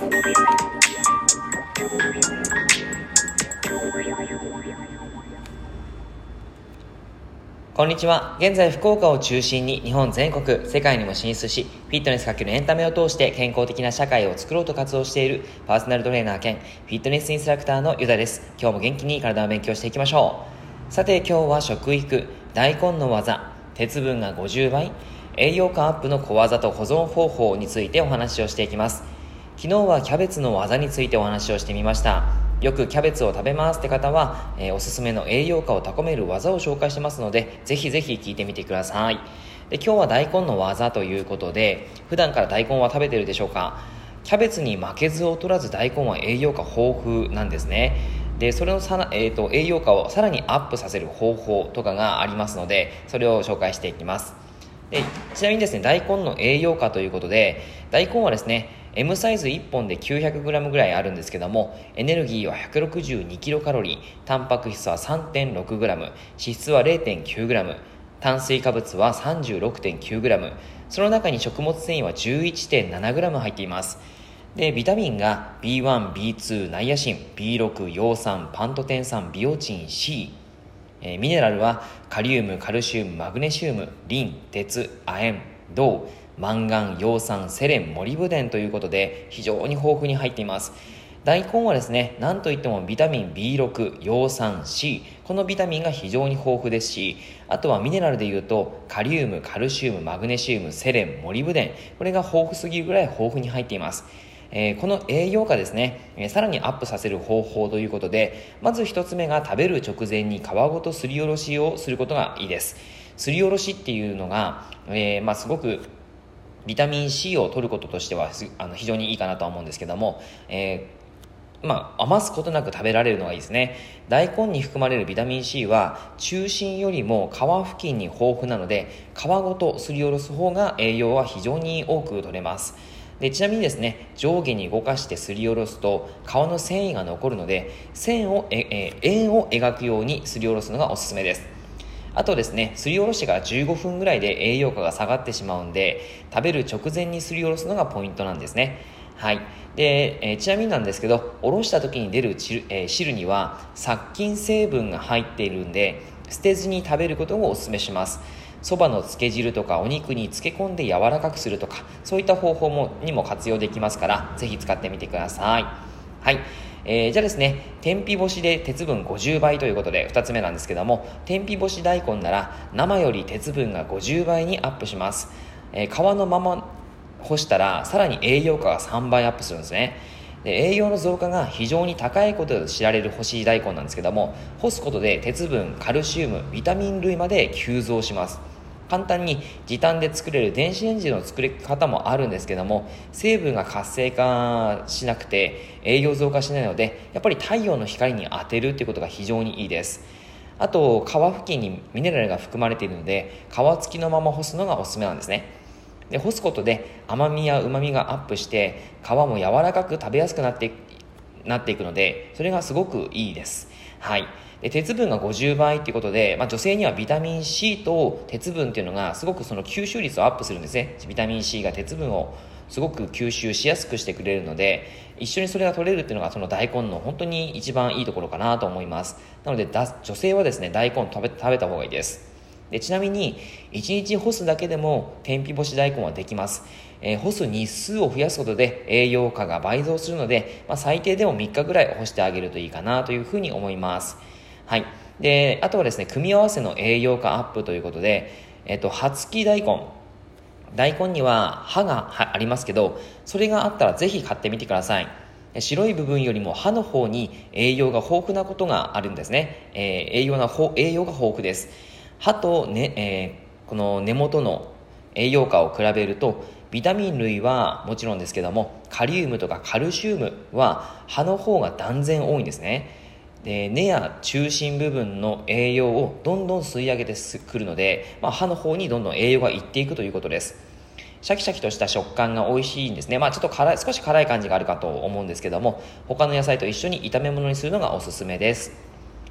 こんにちは。現在、福岡を中心に日本全国、世界にも進出し、フィットネスかけるエンタメを通して健康的な社会を作ろうと活動しているパーソナルトレーナー兼フィットネスインストラクターのユダです。今日も元気に体を勉強していきましょう。さて、今日は食育、大根の技、鉄分が50倍、栄養価アップの小技と保存方法についてお話をしていきます。昨日はキャベツの技についてお話をしてみました。よくキャベツを食べますって方は、えー、おすすめの栄養価を高める技を紹介してますので、ぜひぜひ聞いてみてください。で今日は大根の技ということで、普段から大根は食べてるでしょうか？キャベツに負けず劣らず大根は栄養価豊富なんですね。でそれのさ、えーと、栄養価をさらにアップさせる方法とかがありますのでそれを紹介していきますでちなみにですね大根の栄養価ということで大根はですね M サイズ1本で 900g ぐらいあるんですけどもエネルギーは 162kcal タンパク質は 3.6g 脂質は 0.9g 炭水化物は 36.9g その中に食物繊維は 11.7g 入っています。でビタミンが B1、B2、ナイアシン B6、葉酸、パントテン酸、ビオチン C えミネラルはカリウム、カルシウム、マグネシウム、リン、鉄、亜鉛、銅。マンガン、葉酸、セレン、モリブデンということで非常に豊富に入っています。大根はですね何といってもビタミン B6 葉酸 C このビタミンが非常に豊富ですしあとはミネラルでいうとカリウムカルシウムマグネシウムセレンモリブデン。これが豊富すぎるぐらい豊富に入っています。えー、この栄養価ですね、えー、さらにアップさせる方法ということでまず1つ目が食べる直前に皮ごとすりおろしをすることがいいです。すりおろしっていうのが、えー、まあ、すごくビタミン C を取ることとしてはあの非常にいいかなとは思うんですけども、えー、まあ、余すことなく食べられるのがいいですね。大根に含まれるビタミン C は中心よりも皮付近に豊富なので皮ごとすりおろす方が栄養は非常に多く取れます。でちなみにですね上下に動かしてすりおろすと皮の繊維が残るので線をえ、え円を描くようにすりおろすのがおすすめです。あとですね、すりおろしてから15分ぐらいで栄養価が下がってしまうんで、食べる直前にすりおろすのがポイントなんですね。はい。で、えー、ちなみになんですけど、おろした時に出る汁,、えー、汁には殺菌成分が入っているんで、捨てずに食べることをお勧めします。そばの漬け汁とかお肉に漬け込んで柔らかくするとか、そういった方法もにも活用できますから、ぜひ使ってみてください。はい。えー、じゃあですね、天日干しで鉄分50倍ということで2つ目なんですけども、天日干し大根なら生より鉄分が50倍にアップします。えー、皮のまま干したらさらに栄養価が3倍アップするんですね。で栄養の増加が非常に高いことで知られる干し大根なんですけども干すことで鉄分カルシウムビタミン類まで急増します簡単に時短で作れる電子レンジの作り方もあるんですけども成分が活性化しなくて栄養増加しないのでやっぱり太陽の光に当てるっていうことが非常にいいです。あと皮付近にミネラルが含まれているので皮付きのまま干すのがおすすめなんですね。で干すことで甘みやうまみがアップして皮も柔らかく食べやすくなってなっていくのでそれがすごくいいです。はい。で鉄分が50倍っていうことで、まあ、女性にはビタミン C と鉄分っていうのがすごくその吸収率をアップするんですね。ビタミン C が鉄分をすごく吸収しやすくしてくれるので一緒にそれが取れるっていうのがその大根の本当に一番いいところかなと思います。なので女性はですね大根食べ食べた方がいいです。でちなみに1日干すだけでも天日干し大根はできます、えー、干す日数を増やすことで栄養価が倍増するので、まあ、最低でも3日ぐらい干してあげるといいかなというふうに思いますはい。で、あとはですね、組み合わせの栄養価アップということで、えっと、葉付き大根。大根には葉がありますけど、それがあったらぜひ買ってみてください。白い部分よりも葉の方に栄養が豊富なことがあるんですね。えー、栄養な栄養が豊富です。葉とね、えー、この根元の栄養価を比べると、ビタミン類はもちろんですけども、カリウムとかカルシウムは葉の方が断然多いんですね。で根や中心部分の栄養をどんどん吸い上げてくるので、まあ、歯の方にどんどん栄養がいっていくということです。シャキシャキとした食感が美味しいんですね、まあ、ちょっと辛い少し辛い感じがあるかと思うんですけども他の野菜と一緒に炒め物にするのがおすすめです。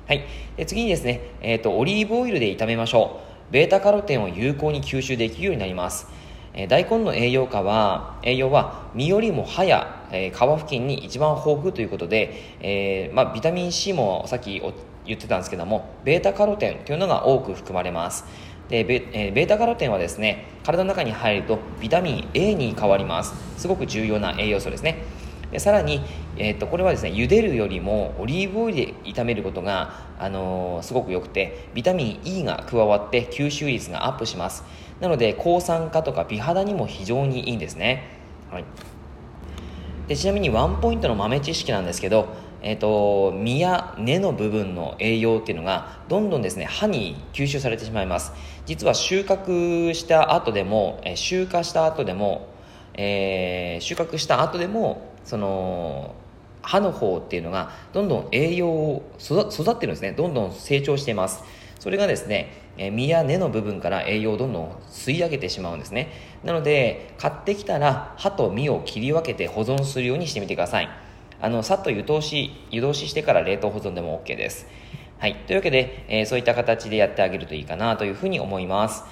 はい。で次にですね、えーと、オリーブオイルで炒めましょう。ベータカロテンを有効に吸収できるようになります。え大根の栄養価は栄養は実よりも葉やえー、皮付近に一番豊富ということで、え、まあ、ビタミン C もさっき言ってたんですけどもベータカロテンというのが多く含まれます。でベ,、えー、ベータカロテンはですね体の中に入るとビタミン A に変わります。すごく重要な栄養素ですね。でさらに、えーと、これはですね茹でるよりもオリーブオイルで炒めることが、あのー、すごく良くてビタミン E が加わって吸収率がアップします。なので抗酸化とか美肌にも非常にいいんですね、はい、でちなみにワンポイントの豆知識なんですけどえーと、実や根の部分の栄養っていうのがどんどんですね歯に吸収されてしまいます。実は収穫した後でも、えー、収穫した後でも、えー、収穫した後でもその歯の方っていうのがどんどん栄養を育ってるんですね。どんどん成長しています。それがですね、え実や根の部分から栄養をどんどん吸い上げてしまうんですね。なので買ってきたら歯と実を切り分けて保存するようにしてみてください。あのさっと湯通し湯通ししてから冷凍保存でも OK です。はい。というわけで、えー、そういった形でやってあげるといいかなというふうに思います。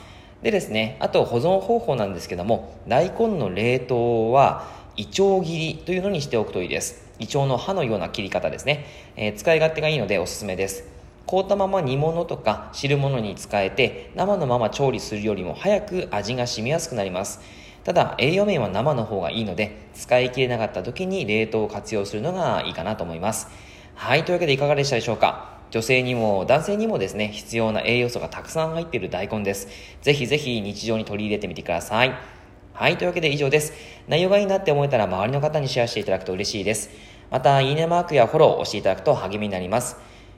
でですねあと保存方法なんですけども大根の冷凍はイチョウ切りというのにしておくといいです。イチョウの刃のような切り方ですね、えー、使い勝手がいいのでおすすめです。凍ったまま煮物とか汁物に使えて生のまま調理するよりも早く味が染みやすくなります。ただ栄養面は生の方がいいので使い切れなかった時に冷凍を活用するのがいいかなと思います。はいというわけでいかがでしたでしょうか。女性にも男性にもですね必要な栄養素がたくさん入っている大根です。ぜひぜひ日常に取り入れてみてください。はいというわけで以上です。内容がいいなって思えたら周りの方にシェアしていただくと嬉しいです。またいいねマークやフォローを押していただくと励みになります。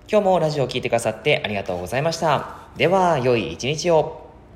今日もラジオを聴いてくださってありがとうございました。では良い一日を。